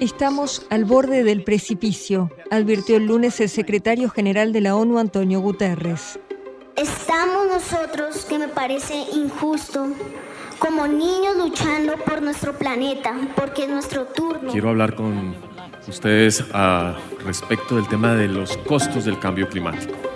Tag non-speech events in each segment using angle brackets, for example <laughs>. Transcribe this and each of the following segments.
Estamos al borde del precipicio, advirtió el lunes el secretario general de la ONU, Antonio Guterres. Estamos nosotros, que me parece injusto, como niños luchando por nuestro planeta, porque es nuestro turno. Quiero hablar con ustedes a respecto del tema de los costos del cambio climático.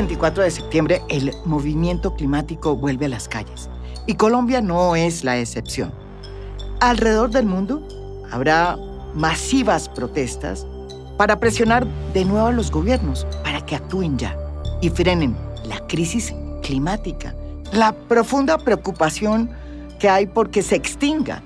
24 de septiembre el movimiento climático vuelve a las calles. Y Colombia no es la excepción. Alrededor del mundo habrá masivas protestas para presionar de nuevo a los gobiernos para que actúen ya y frenen la crisis climática, la profunda preocupación que hay porque se extinga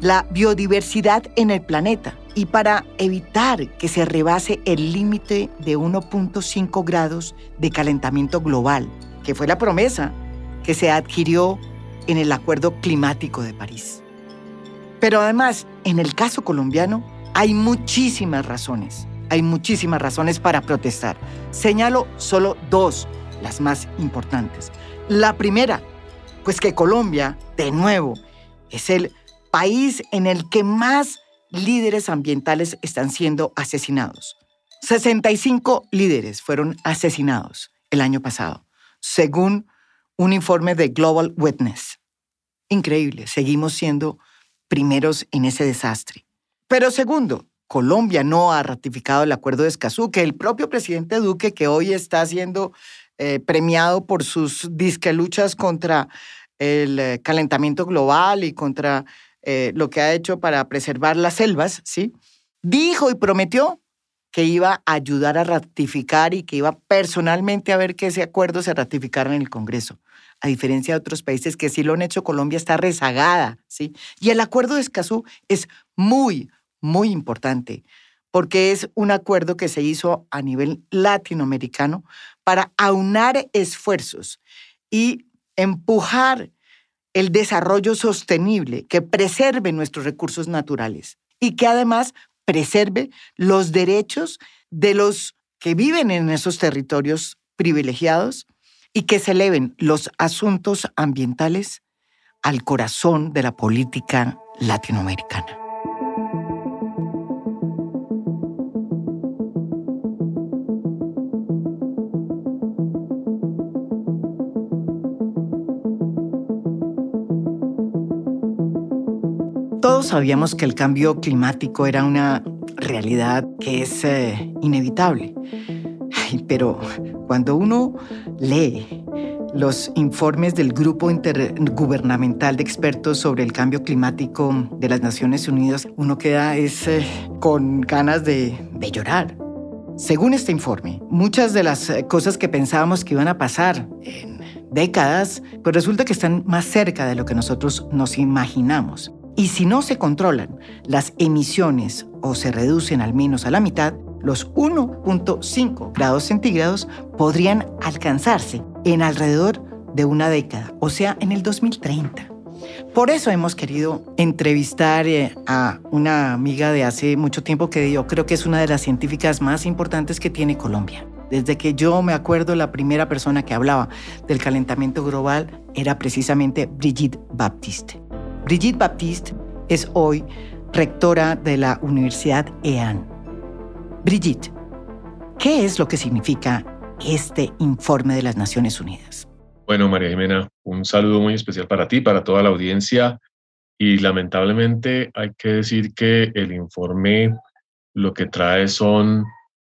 la biodiversidad en el planeta y para evitar que se rebase el límite de 1.5 grados de calentamiento global, que fue la promesa que se adquirió en el Acuerdo Climático de París. Pero además, en el caso colombiano, hay muchísimas razones, hay muchísimas razones para protestar. Señalo solo dos, las más importantes. La primera, pues que Colombia, de nuevo, es el país en el que más líderes ambientales están siendo asesinados. 65 líderes fueron asesinados el año pasado, según un informe de Global Witness. Increíble, seguimos siendo primeros en ese desastre. Pero segundo, Colombia no ha ratificado el acuerdo de Escazú, que el propio presidente Duque, que hoy está siendo eh, premiado por sus disque luchas contra el eh, calentamiento global y contra eh, lo que ha hecho para preservar las selvas, ¿sí? Dijo y prometió que iba a ayudar a ratificar y que iba personalmente a ver que ese acuerdo se ratificara en el Congreso. A diferencia de otros países que sí lo han hecho, Colombia está rezagada, ¿sí? Y el acuerdo de Escazú es muy, muy importante porque es un acuerdo que se hizo a nivel latinoamericano para aunar esfuerzos y empujar el desarrollo sostenible que preserve nuestros recursos naturales y que además preserve los derechos de los que viven en esos territorios privilegiados y que se eleven los asuntos ambientales al corazón de la política latinoamericana. Sabíamos que el cambio climático era una realidad que es eh, inevitable. pero cuando uno lee los informes del Grupo Intergubernamental de Expertos sobre el Cambio Climático de las Naciones Unidas, uno queda eh, con ganas de, de llorar. Según este informe, muchas de las eh, cosas que pensábamos que iban a pasar en décadas, pues resulta que están más cerca de lo que nosotros nos imaginamos. Y si no se controlan las emisiones o se reducen al menos a la mitad, los 1.5 grados centígrados podrían alcanzarse en alrededor de una década, o sea, en el 2030. Por eso hemos querido entrevistar eh, a una amiga de hace mucho tiempo que yo creo que es una de las científicas más importantes que tiene Colombia. Desde que yo me acuerdo, la primera persona que hablaba del calentamiento global era precisamente Brigitte Baptiste. Brigitte Baptiste es hoy rectora de la Universidad EAN. Brigitte, ¿qué es lo que significa este informe de las Naciones Unidas? Bueno, María Jimena, un saludo muy especial para ti, para toda la audiencia. Y lamentablemente hay que decir que el informe lo que trae son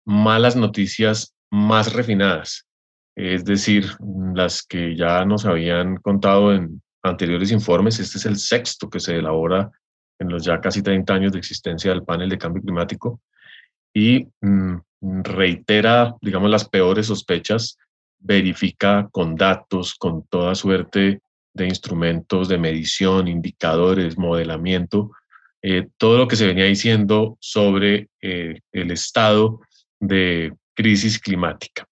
malas noticias más refinadas, es decir, las que ya nos habían contado en anteriores informes. Este es el sexto que se elabora en los ya casi 30 años de existencia del panel de cambio climático y mm, reitera, digamos, las peores sospechas, verifica con datos, con toda suerte de instrumentos de medición, indicadores, modelamiento, eh, todo lo que se venía diciendo sobre eh, el estado de crisis climática.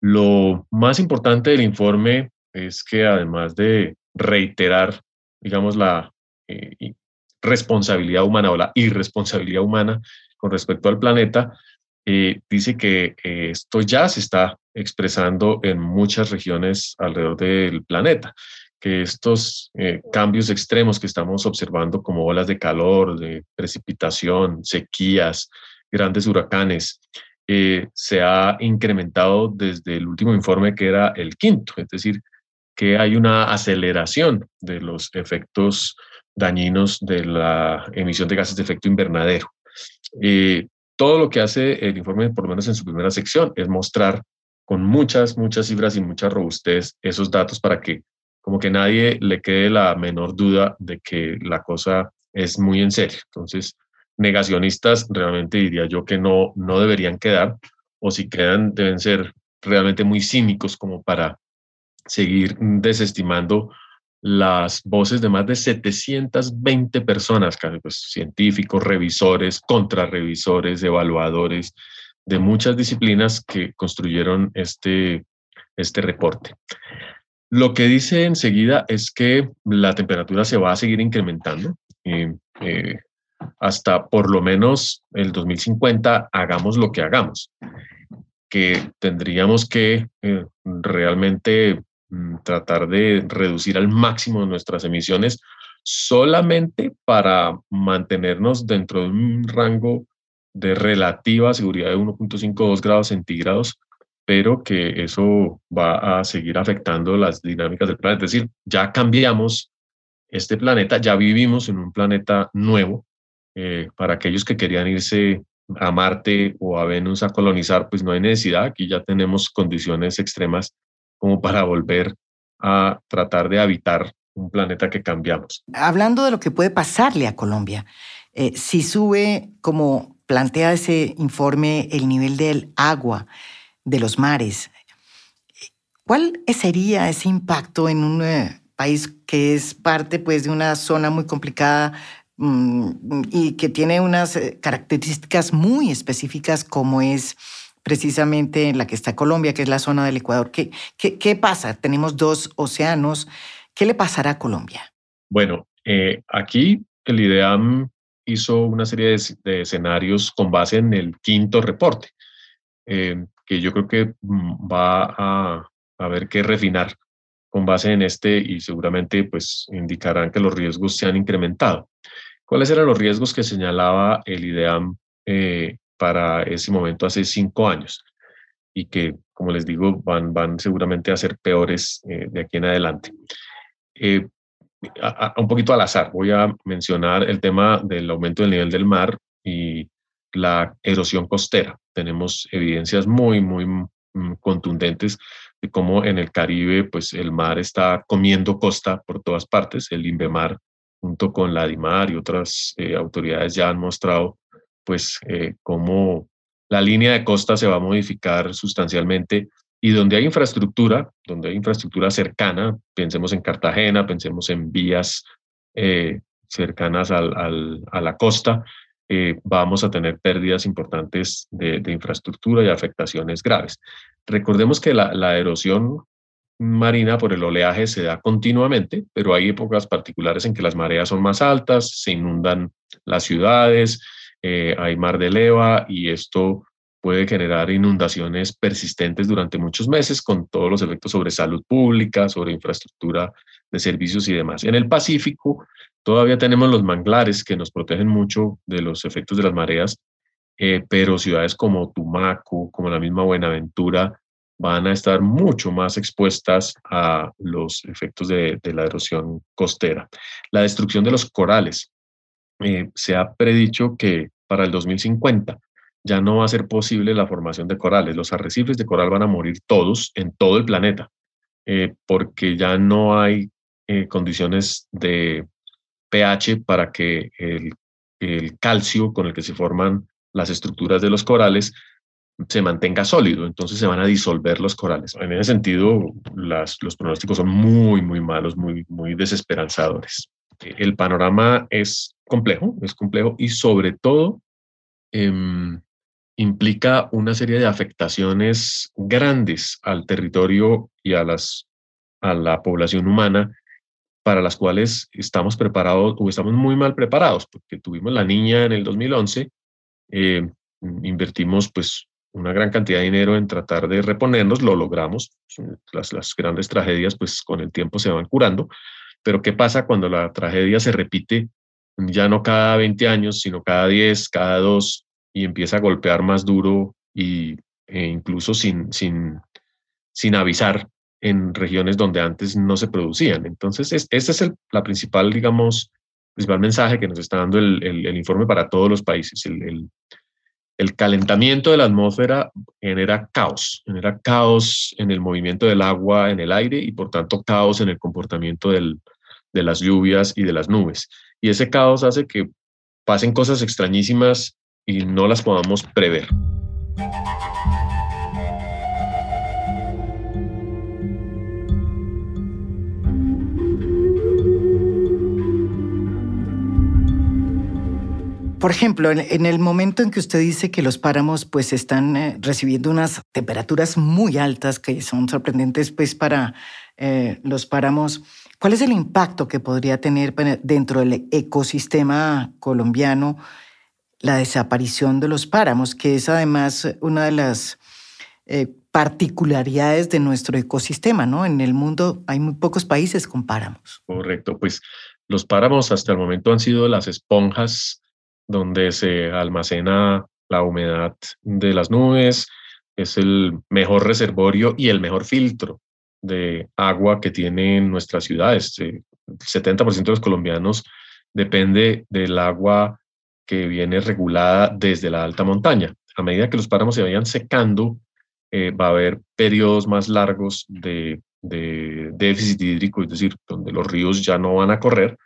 Lo más importante del informe es que además de reiterar, digamos, la eh, responsabilidad humana o la irresponsabilidad humana con respecto al planeta, eh, dice que eh, esto ya se está expresando en muchas regiones alrededor del planeta, que estos cambios extremos que estamos observando como olas de calor, de precipitación, sequías, grandes huracanes, se ha incrementado desde el último informe que era el quinto, es decir, que hay una aceleración de los efectos dañinos de la emisión de gases de efecto invernadero. Eh, todo lo que hace el informe, por lo menos en su primera sección, es mostrar con muchas, muchas cifras y mucha robustez esos datos para que como que nadie le quede la menor duda de que la cosa es muy en serio. Entonces, negacionistas realmente diría yo que no, no deberían quedar, o si quedan deben ser realmente muy cínicos como para seguir desestimando las voces de más de 720 personas, pues, científicos, revisores, contrarrevisores, evaluadores de muchas disciplinas que construyeron este, este reporte. Lo que dice enseguida es que la temperatura se va a seguir incrementando. Eh, hasta por lo menos el 2050 hagamos lo que hagamos, que tendríamos que eh, realmente tratar de reducir al máximo nuestras emisiones solamente para mantenernos dentro de un rango de relativa seguridad de 1.52 grados centígrados, pero que eso va a seguir afectando las dinámicas del planeta. Es decir, ya cambiamos este planeta, ya vivimos en un planeta nuevo. Eh, para aquellos que querían irse a Marte o a Venus a colonizar, pues no hay necesidad. Aquí ya tenemos condiciones extremas como para volver a tratar de habitar un planeta que cambiamos. Hablando de lo que puede pasarle a Colombia, eh, si sube, como plantea ese informe, el nivel del agua de los mares, ¿cuál sería ese impacto en un eh, país que es parte pues, de una zona muy complicada mm, y que tiene unas eh, características muy específicas como es precisamente en la que está Colombia, que es la zona del Ecuador. ¿Qué, qué, pasa? Tenemos dos océanos. ¿Qué le pasará a Colombia? Bueno, eh, aquí el IDEAM hizo una serie de, escenarios con base en el quinto reporte, eh, que yo creo que mm, va a haber que refinar con base en este y seguramente pues indicarán que los riesgos se han incrementado. ¿Cuáles eran los riesgos que señalaba el IDEAM eh, para ese momento hace cinco años y que, como les digo, van, van seguramente a ser peores eh, de aquí en adelante. Eh, un poquito al azar, voy a mencionar el tema del aumento del nivel del mar y la erosión costera. Tenemos evidencias muy, muy mm, contundentes de cómo en el Caribe, pues el mar está comiendo costa por todas partes. El INVEMAR, junto con la DIMAR y otras eh, autoridades, ya han mostrado pues eh, cómo la línea de costa se va a modificar sustancialmente y donde hay infraestructura, donde hay infraestructura cercana, pensemos en Cartagena, pensemos en vías eh, cercanas al, a la costa, eh, vamos a tener pérdidas importantes de, infraestructura y afectaciones graves. Recordemos que la, la, erosión marina por el oleaje se da continuamente, pero hay épocas particulares en que las mareas son más altas, se inundan las ciudades, eh, hay mar de leva y esto puede generar inundaciones persistentes durante muchos meses con todos los efectos sobre salud pública, sobre infraestructura de servicios y demás. En el Pacífico todavía tenemos los manglares que nos protegen mucho de los efectos de las mareas, eh, pero ciudades como Tumaco, como la misma Buenaventura, van a estar mucho más expuestas a los efectos de, la erosión costera. La destrucción de los corales. Eh, se ha predicho que para el 2050 ya no va a ser posible la formación de corales. Los arrecifes de coral van a morir todos en todo el planeta eh, porque ya no hay eh, condiciones de pH para que el, calcio con el que se forman las estructuras de los corales se mantenga sólido, entonces se van a disolver los corales. En ese sentido, los pronósticos son muy, muy malos, muy, muy desesperanzadores. El panorama es complejo, es complejo y sobre todo em, implica una serie de afectaciones grandes al territorio y a, las, a la población humana para las cuales estamos preparados o estamos muy mal preparados, porque tuvimos la niña en el 2011, eh, invertimos pues una gran cantidad de dinero en tratar de reponernos, lo logramos, las, las grandes tragedias pues con el tiempo se van curando, pero ¿qué pasa cuando la tragedia se repite ya no cada 20 años, sino cada 10, cada 2 y empieza a golpear más duro y, e incluso sin, sin, sin avisar en regiones donde antes no se producían. Entonces, es, este es el la principal, digamos, principal mensaje que nos está dando el, el, informe para todos los países. El, el, calentamiento de la atmósfera genera caos, genera caos en el movimiento del agua en el aire y por tanto caos en el comportamiento del, de las lluvias y de las nubes. Y ese caos hace que pasen cosas extrañísimas y no las podamos prever. Por ejemplo, en, el momento en que usted dice que los páramos pues están eh, recibiendo unas temperaturas muy altas que son sorprendentes pues para eh, los páramos, ¿cuál es el impacto que podría tener dentro del ecosistema colombiano la desaparición de los páramos, que es además una de las eh, particularidades de nuestro ecosistema, ¿no? En el mundo hay muy pocos países con páramos. Correcto, pues los páramos hasta el momento han sido las esponjas donde se almacena la humedad de las nubes, es el mejor reservorio y el mejor filtro de agua que tienen nuestras ciudades. El 70% de los colombianos depende del agua que viene regulada desde la alta montaña. A medida que los páramos se vayan secando, eh, va a haber periodos más largos de, déficit hídrico, es decir, donde los ríos ya no van a correr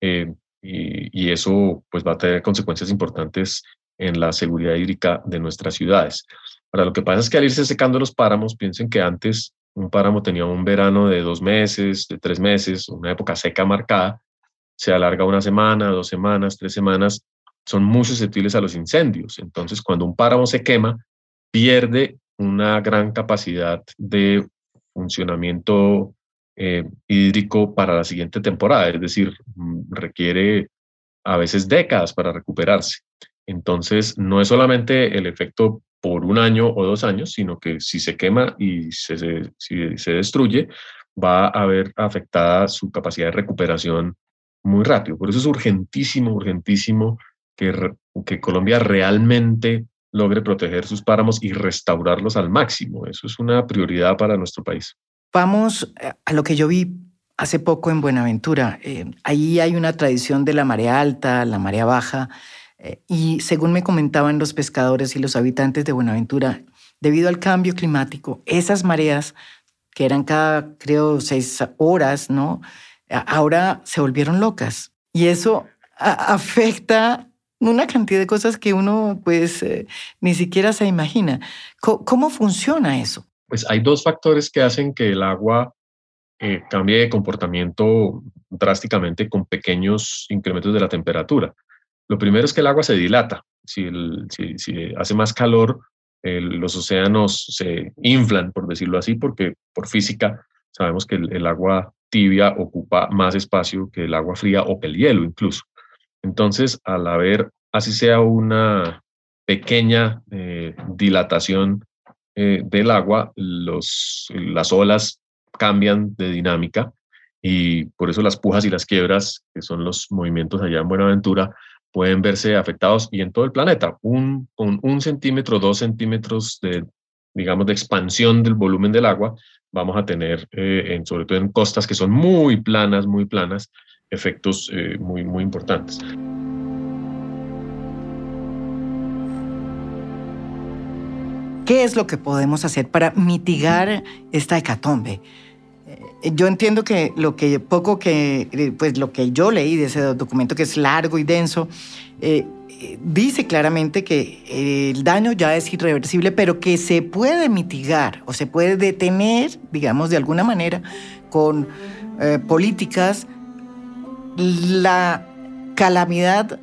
eh, y, eso pues va a tener consecuencias importantes en la seguridad hídrica de nuestras ciudades. Ahora, lo que pasa es que al irse secando los páramos, piensen que antes un páramo tenía un verano de dos meses, de tres meses, una época seca marcada, se alarga una semana, dos semanas, tres semanas, son muy susceptibles a los incendios. Entonces, cuando un páramo se quema, pierde una gran capacidad de funcionamiento eh, hídrico para la siguiente temporada, es decir, mm, requiere a veces décadas para recuperarse. Entonces, no es solamente el efecto por un año o dos años, sino que si se quema y se, se, se destruye, va a haber afectada su capacidad de recuperación muy rápido. Por eso es urgentísimo, urgentísimo que, Colombia realmente logre proteger sus páramos y restaurarlos al máximo. Eso es una prioridad para nuestro país. Vamos eh, a lo que yo vi hace poco en Buenaventura. Eh, ahí hay una tradición de la marea alta, la marea baja, y según me comentaban los pescadores y los habitantes de Buenaventura, debido al cambio climático, esas mareas, que eran cada, creo, seis horas, ¿no? Ahora se volvieron locas. Y eso afecta una cantidad de cosas que uno pues eh, ni siquiera se imagina. ¿Cómo, funciona eso? Pues hay dos factores que hacen que el agua eh, cambie de comportamiento drásticamente con pequeños incrementos de la temperatura. Lo primero es que el agua se dilata. Si, si, hace más calor, los océanos se inflan, por decirlo así, porque por física sabemos que el agua tibia ocupa más espacio que el agua fría o que el hielo incluso. Entonces, al haber, así sea una pequeña eh, dilatación eh, del agua, las olas cambian de dinámica y por eso las pujas y las quiebras, que son los movimientos allá en Buenaventura, pueden verse afectados y en todo el planeta. Un, con un centímetro, dos centímetros de, digamos, de expansión del volumen del agua, vamos a tener, eh, sobre todo en costas que son muy planas, muy planas, efectos eh, muy, muy importantes. ¿Qué es lo que podemos hacer para mitigar esta hecatombe? Eh, yo entiendo que lo que poco que, eh, pues lo que yo leí de ese documento, que es largo y denso, dice claramente que el daño ya es irreversible, pero que se puede mitigar o se puede detener, digamos, de alguna manera, con políticas la calamidad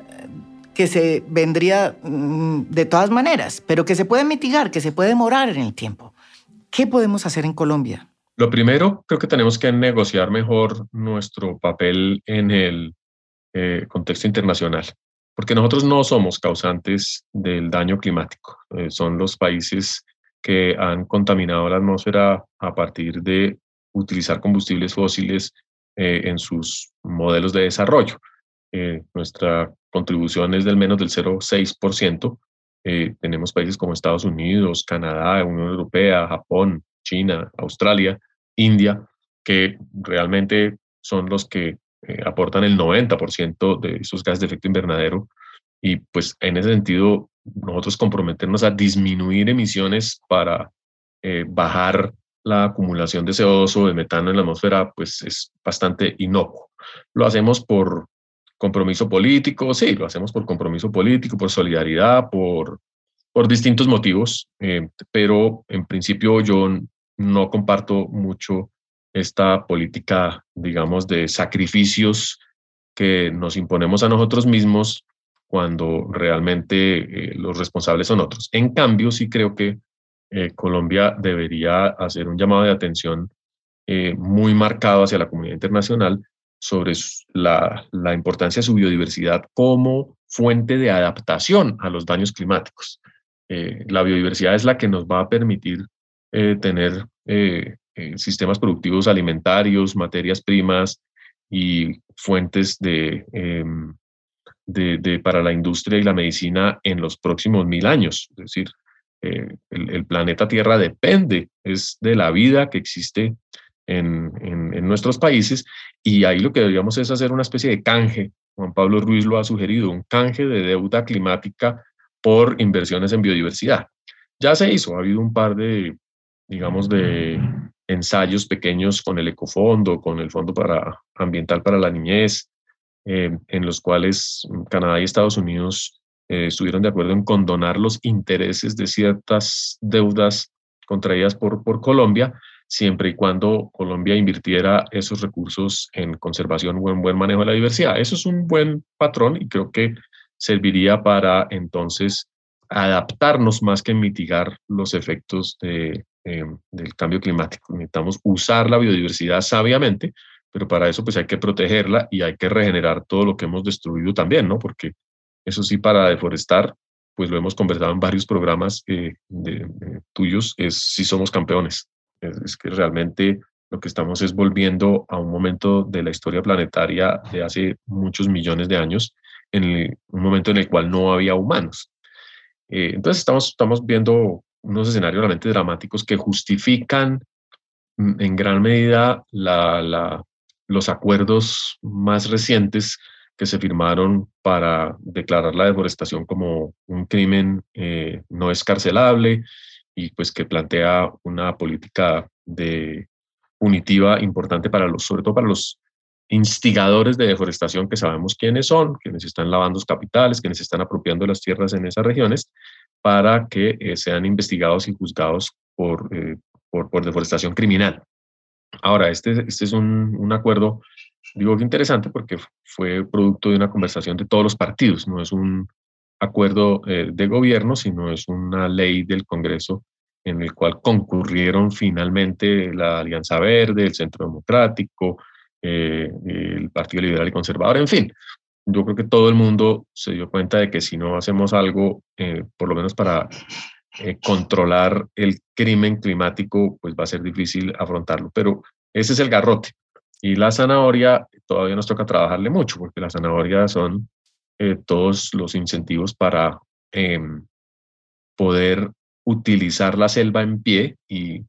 que se vendría mm, de todas maneras, pero que se puede mitigar, que se puede demorar en el tiempo. ¿Qué podemos hacer en Colombia? Lo primero, creo que tenemos que negociar mejor nuestro papel en el eh, contexto internacional, porque nosotros no somos causantes del daño climático, eh, son los países que han contaminado la atmósfera a partir de utilizar combustibles fósiles eh, en sus modelos de desarrollo. nuestra contribución es del menos del 0,6%. tenemos países como Estados Unidos, Canadá, Unión Europea, Japón, China, Australia, India, que realmente son los que eh, aportan el 90% de esos gases de efecto invernadero. Y pues en ese sentido, nosotros comprometernos a disminuir emisiones para eh, bajar la acumulación de CO2 o de metano en la atmósfera, pues es bastante inocuo. Lo hacemos por compromiso político, sí, lo hacemos por compromiso político, por solidaridad, por, por distintos motivos, eh, pero en principio yo no comparto mucho esta política, digamos, de sacrificios que nos imponemos a nosotros mismos cuando realmente eh, los responsables son otros. En cambio, sí creo que eh, Colombia debería hacer un llamado de atención eh, muy marcado hacia la comunidad internacional sobre la, la, importancia de su biodiversidad como fuente de adaptación a los daños climáticos. la biodiversidad es la que nos va a permitir tener eh, sistemas productivos alimentarios, materias primas y fuentes em, de, de, para la industria y la medicina en los próximos mil años. Es decir, eh, el, planeta Tierra depende es de la vida que existe en, en, nuestros países y ahí lo que deberíamos es hacer una especie de canje. Juan Pablo Ruiz lo ha sugerido, un canje de deuda climática por inversiones en biodiversidad. Ya se hizo, ha habido un par de, digamos, de ensayos pequeños con el Ecofondo, con el Fondo para, Ambiental para la Niñez, eh, en los cuales Canadá y Estados Unidos eh, estuvieron de acuerdo en condonar los intereses de ciertas deudas contraídas por, por Colombia, siempre y cuando Colombia invirtiera esos recursos en conservación o en buen manejo de la diversidad. Eso es un buen patrón y creo que serviría para entonces adaptarnos más que mitigar los efectos de, eh, del cambio climático. Necesitamos usar la biodiversidad sabiamente, pero para eso pues hay que protegerla y hay que regenerar todo lo que hemos destruido también, ¿no? Porque eso sí, para deforestar, pues lo hemos conversado en varios programas eh, de, tuyos, es si somos campeones. Es, que realmente lo que estamos es volviendo a un momento de la historia planetaria de hace muchos millones de años, en un momento en el cual no había humanos. Eh, entonces estamos, estamos viendo unos escenarios realmente dramáticos que justifican mm, en gran medida los acuerdos más recientes que se firmaron para declarar la deforestación como un crimen eh, no escarcelable y pues que plantea una política de punitiva importante para los, sobre todo para los instigadores de deforestación que sabemos quiénes son, quienes están lavando los capitales, quienes están apropiando las tierras en esas regiones para que eh, sean investigados y juzgados por, eh, por, por, deforestación criminal. Ahora, este, este es un, un, acuerdo, digo que interesante porque fue producto de una conversación de todos los partidos, no es un acuerdo eh, de gobierno, sino es una ley del Congreso en el cual concurrieron finalmente la Alianza Verde, el Centro Democrático, el Partido Liberal y Conservador, en fin, yo creo que todo el mundo se dio cuenta de que si no hacemos algo, eh, por lo menos para eh, controlar el crimen climático, pues va a ser difícil afrontarlo. Pero ese es el garrote. Y la zanahoria todavía nos toca trabajarle mucho, porque la zanahoria son eh, todos los incentivos para em, poder utilizar la selva en pie y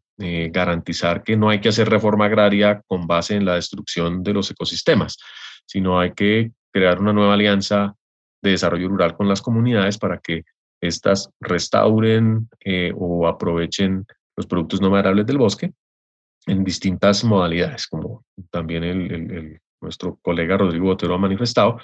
garantizar que no hay que hacer reforma agraria con base en la destrucción de los ecosistemas, sino hay que crear una nueva alianza de desarrollo rural con las comunidades para que éstas restauren eh, o aprovechen los productos no maderables del bosque en distintas modalidades, como también el, nuestro colega Rodrigo Botero ha manifestado,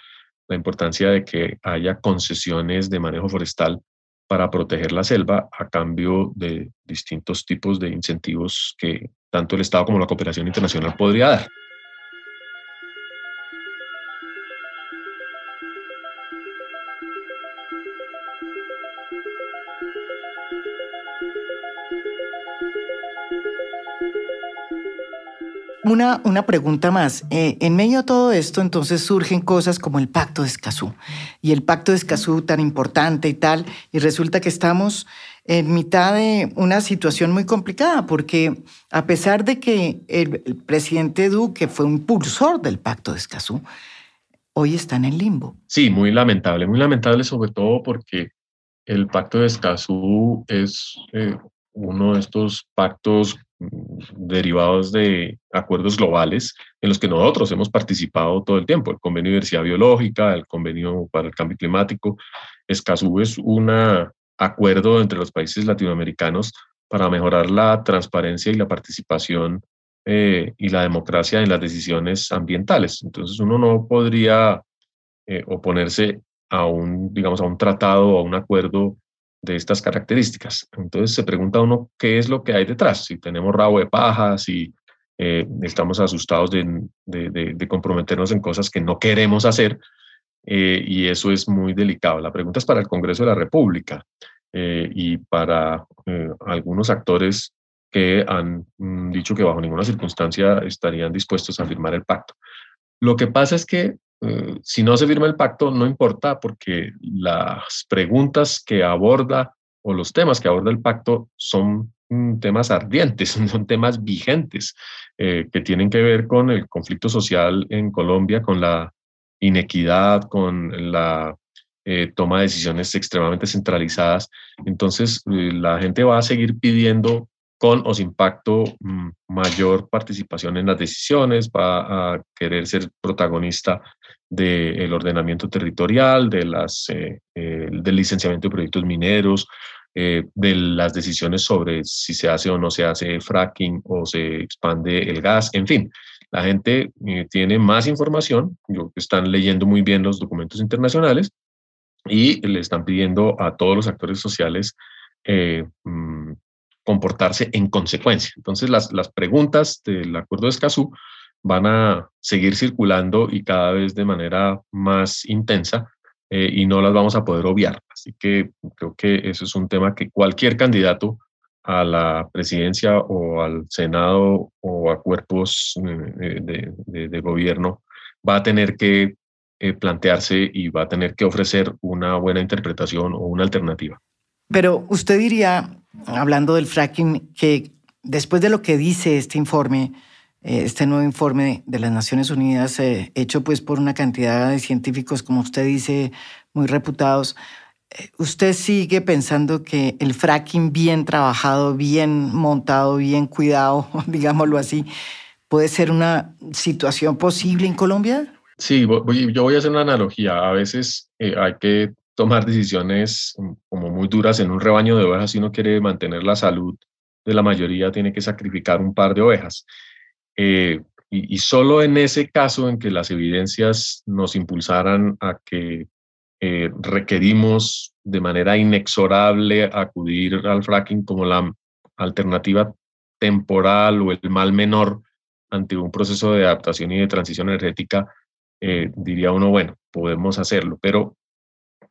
la importancia de que haya concesiones de manejo forestal para proteger la selva a cambio de distintos tipos de incentivos que tanto el Estado como la cooperación internacional podría dar. Una, una pregunta más. Eh, en medio de todo esto, entonces surgen cosas como el Pacto de Escazú. Y el Pacto de Escazú tan importante y tal, y resulta que estamos en mitad de una situación muy complicada, porque a pesar de que el, presidente Duque fue un impulsor del Pacto de Escazú, hoy está en el limbo. Sí, muy lamentable, muy lamentable sobre todo porque el Pacto de Escazú es eh, uno de estos pactos derivados de acuerdos globales en los que nosotros hemos participado todo el tiempo, el Convenio de Diversidad Biológica, el Convenio para el Cambio Climático. Escazú es una acuerdo entre los países latinoamericanos para mejorar la transparencia y la participación eh, y la democracia en las decisiones ambientales. Entonces uno no podría eh, oponerse a un, digamos, a un tratado o a un acuerdo de estas características. Entonces se pregunta uno qué es lo que hay detrás, si tenemos rabo de paja, si eh, estamos asustados de, comprometernos en cosas que no queremos hacer, eh, y eso es muy delicado. La pregunta es para el Congreso de la República eh, y para algunos actores que han mm, dicho que bajo ninguna circunstancia estarían dispuestos a firmar el pacto. Lo que pasa es que si no se firma el pacto, no importa porque las preguntas que aborda o los temas que aborda el pacto son mm, temas ardientes, <laughs> son temas vigentes que tienen que ver con el conflicto social en Colombia, con la inequidad, con la eh, toma de decisiones extremadamente centralizadas. Entonces, eh, la gente va a seguir pidiendo con o sin pacto mm, mayor participación en las decisiones, va a querer ser protagonista del ordenamiento territorial, de las, eh, del licenciamiento de proyectos mineros, de las decisiones sobre si se hace o no se hace fracking o se expande el gas, en fin, la gente eh, tiene más información, están leyendo muy bien los documentos internacionales y le están pidiendo a todos los actores sociales eh, mm, comportarse en consecuencia. Entonces, las, las preguntas del acuerdo de Escazú van a seguir circulando y cada vez de manera más intensa eh, y no las vamos a poder obviar. Así que creo que eso es un tema que cualquier candidato a la presidencia o al Senado o a cuerpos eh, de, gobierno, va a tener que eh, plantearse y va a tener que ofrecer una buena interpretación o una alternativa. Pero usted diría, hablando del fracking, que después de lo que dice este informe, este nuevo informe de las Naciones Unidas, hecho pues por una cantidad de científicos, como usted dice, muy reputados, ¿Usted sigue pensando que el fracking bien trabajado, bien montado, bien cuidado, <laughs> digámoslo así, puede ser una situación posible en Colombia? Sí, yo voy a hacer una analogía. A veces eh, hay que tomar decisiones como muy duras en un rebaño de ovejas si uno quiere mantener la salud de la mayoría, tiene que sacrificar un par de ovejas. Eh, y, y, solo en ese caso en que las evidencias nos impulsaran a que eh, requerimos de manera inexorable acudir al fracking como la alternativa temporal o el mal menor ante un proceso de adaptación y de transición energética, eh, diría uno, bueno, podemos hacerlo, pero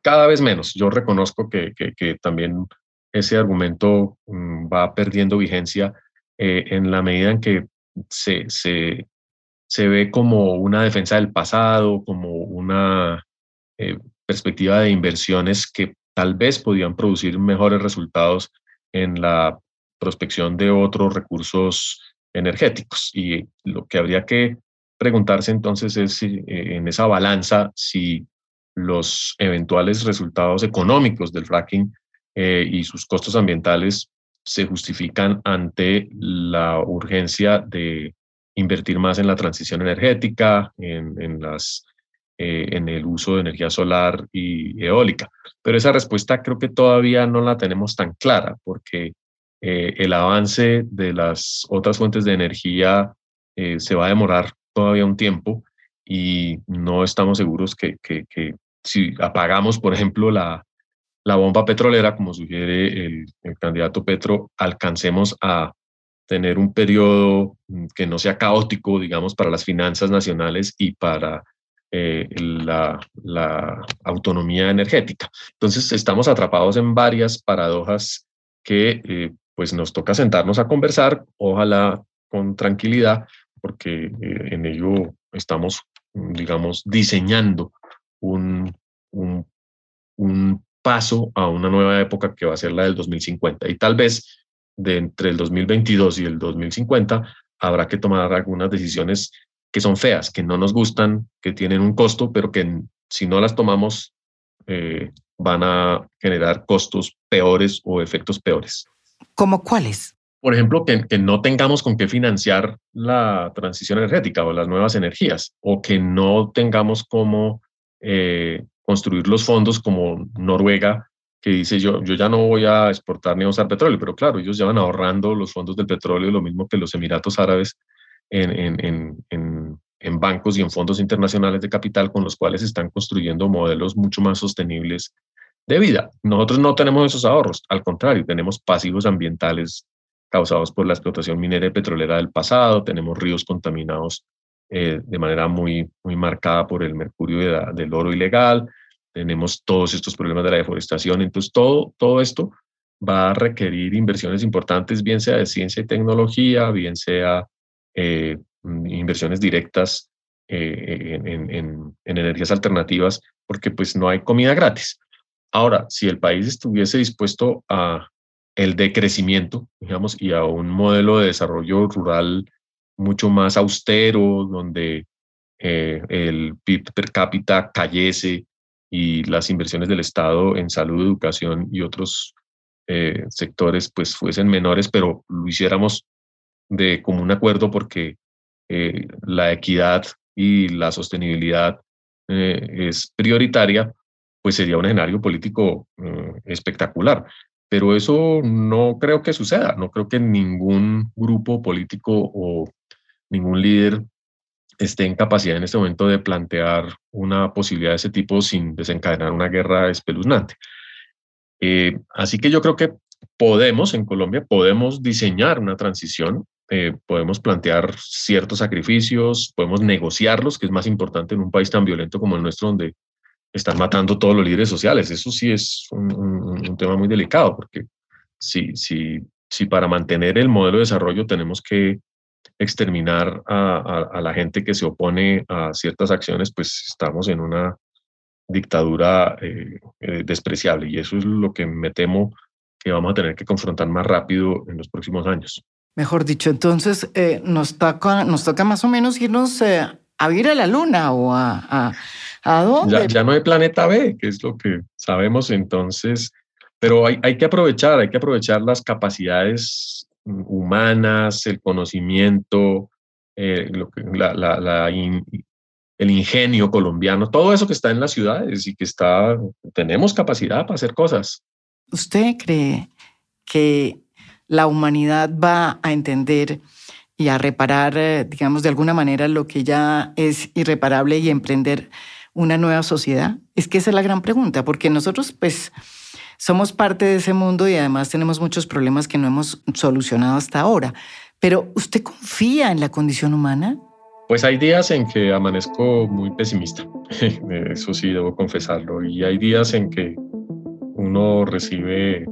cada vez menos. Yo reconozco que, que, también ese argumento mm, va perdiendo vigencia eh, en la medida en que se, se, se, ve como una defensa del pasado, como una perspectiva de inversiones que tal vez podían producir mejores resultados en la prospección de otros recursos energéticos. Y lo que habría que preguntarse entonces es si, eh, en esa balanza si los eventuales resultados económicos del fracking eh, y sus costos ambientales se justifican ante la urgencia de invertir más en la transición energética, en, en las eh, en el uso de energía solar y eólica. Pero esa respuesta creo que todavía no la tenemos tan clara porque eh, el avance de las otras fuentes de energía eh, se va a demorar todavía un tiempo y no estamos seguros que, que, si apagamos, por ejemplo, la, la bomba petrolera, como sugiere el, el, candidato Petro, alcancemos a tener un periodo mm, que no sea caótico, digamos, para las finanzas nacionales y para eh, la, autonomía energética. Entonces, estamos atrapados en varias paradojas que eh, pues nos toca sentarnos a conversar, ojalá con tranquilidad, porque eh, en ello estamos, digamos, diseñando un, un, un paso a una nueva época que va a ser la del 2050. Y tal vez de entre el 2022 y el 2050 habrá que tomar algunas decisiones que son feas, que no nos gustan, que tienen un costo, pero que si no las tomamos eh, van a generar costos peores o efectos peores. ¿Cómo cuáles? Por ejemplo, que, que, no tengamos con qué financiar la transición energética o las nuevas energías, o que no tengamos cómo eh, construir los fondos como Noruega, que dice yo, yo ya no voy a exportar ni a usar petróleo, pero claro, ellos llevan ahorrando los fondos del petróleo, lo mismo que los Emiratos Árabes en, en, en, en bancos y en fondos internacionales de capital con los cuales están construyendo modelos mucho más sostenibles de vida. Nosotros no tenemos esos ahorros, al contrario, tenemos pasivos ambientales causados por la explotación minera y petrolera del pasado, tenemos ríos contaminados eh, de manera muy, muy marcada por el mercurio del oro ilegal, tenemos todos estos problemas de la deforestación, entonces todo, todo esto va a requerir inversiones importantes, bien sea de ciencia y tecnología, bien sea eh, inversiones directas eh, en, en, energías alternativas, porque pues no hay comida gratis. Ahora, si el país estuviese dispuesto a el decrecimiento, digamos, y a un modelo de desarrollo rural mucho más austero, donde eh, el PIB per cápita cayese y las inversiones del Estado en salud, educación y otros eh, sectores pues fuesen menores, pero lo hiciéramos de común acuerdo porque eh, la equidad y la sostenibilidad es prioritaria, pues sería un escenario político espectacular. Pero eso no creo que suceda, no creo que ningún grupo político o ningún líder esté en capacidad en este momento de plantear una posibilidad de ese tipo sin desencadenar una guerra espeluznante. Eh, así que yo creo que podemos en Colombia, podemos diseñar una transición, eh, podemos plantear ciertos sacrificios, podemos negociarlos, que es más importante en un país tan violento como el nuestro, donde están matando todos los líderes sociales. Eso sí es un, un tema muy delicado, porque si, si, si para mantener el modelo de desarrollo tenemos que exterminar a, la gente que se opone a ciertas acciones, pues estamos en una dictadura eh, eh, despreciable y eso es lo que me temo que vamos a tener que confrontar más rápido en los próximos años. Mejor dicho, entonces eh, nos, toca, nos toca más o menos irnos a ir a la luna o a, a, dónde. Ya, ya, no hay planeta B, que es lo que sabemos entonces, pero hay, hay que aprovechar, hay que aprovechar las capacidades humanas, el conocimiento, eh, lo que, el ingenio colombiano, todo eso que está en las ciudades y que está, tenemos capacidad para hacer cosas. ¿Usted cree que la humanidad va a entender y a reparar, eh, digamos, de alguna manera lo que ya es irreparable y emprender una nueva sociedad? Es que esa es la gran pregunta, porque nosotros, pues, somos parte de ese mundo y además tenemos muchos problemas que no hemos solucionado hasta ahora. Pero ¿usted confía en la condición humana? Pues hay días en que amanezco muy pesimista, <laughs> eso sí debo confesarlo, y hay días en que uno recibe,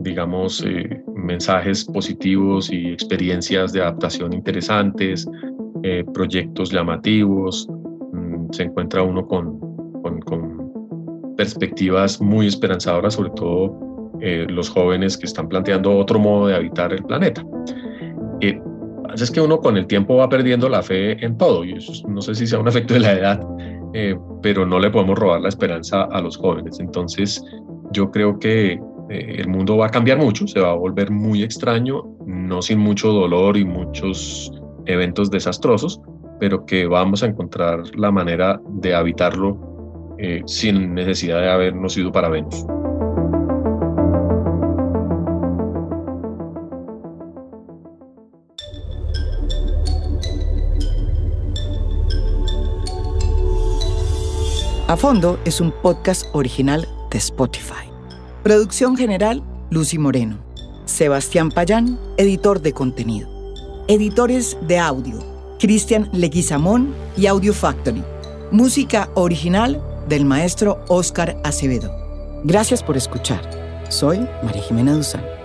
digamos, eh, mensajes positivos y experiencias de adaptación interesantes, eh, proyectos llamativos, mm, se encuentra uno con, con perspectivas muy esperanzadoras, sobre todo eh, los jóvenes que están planteando otro modo de habitar el planeta. Eh, es que uno con el tiempo va perdiendo la fe en todo, y eso no sé si sea un efecto de la edad, eh, pero no le podemos robar la esperanza a los jóvenes. Entonces, yo creo que eh, el mundo va a cambiar mucho, se va a volver muy extraño, no sin mucho dolor y muchos eventos desastrosos, pero que vamos a encontrar la manera de habitarlo eh, sin necesidad de habernos ido para Venus. A Fondo es un podcast original de Spotify. Producción general, Lucy Moreno. Sebastián Payán, editor de contenido. Editores de audio, Cristian Leguizamón y Audio Factory. Música original, del maestro Óscar Acevedo. Gracias por escuchar. Soy María Jimena Duzán.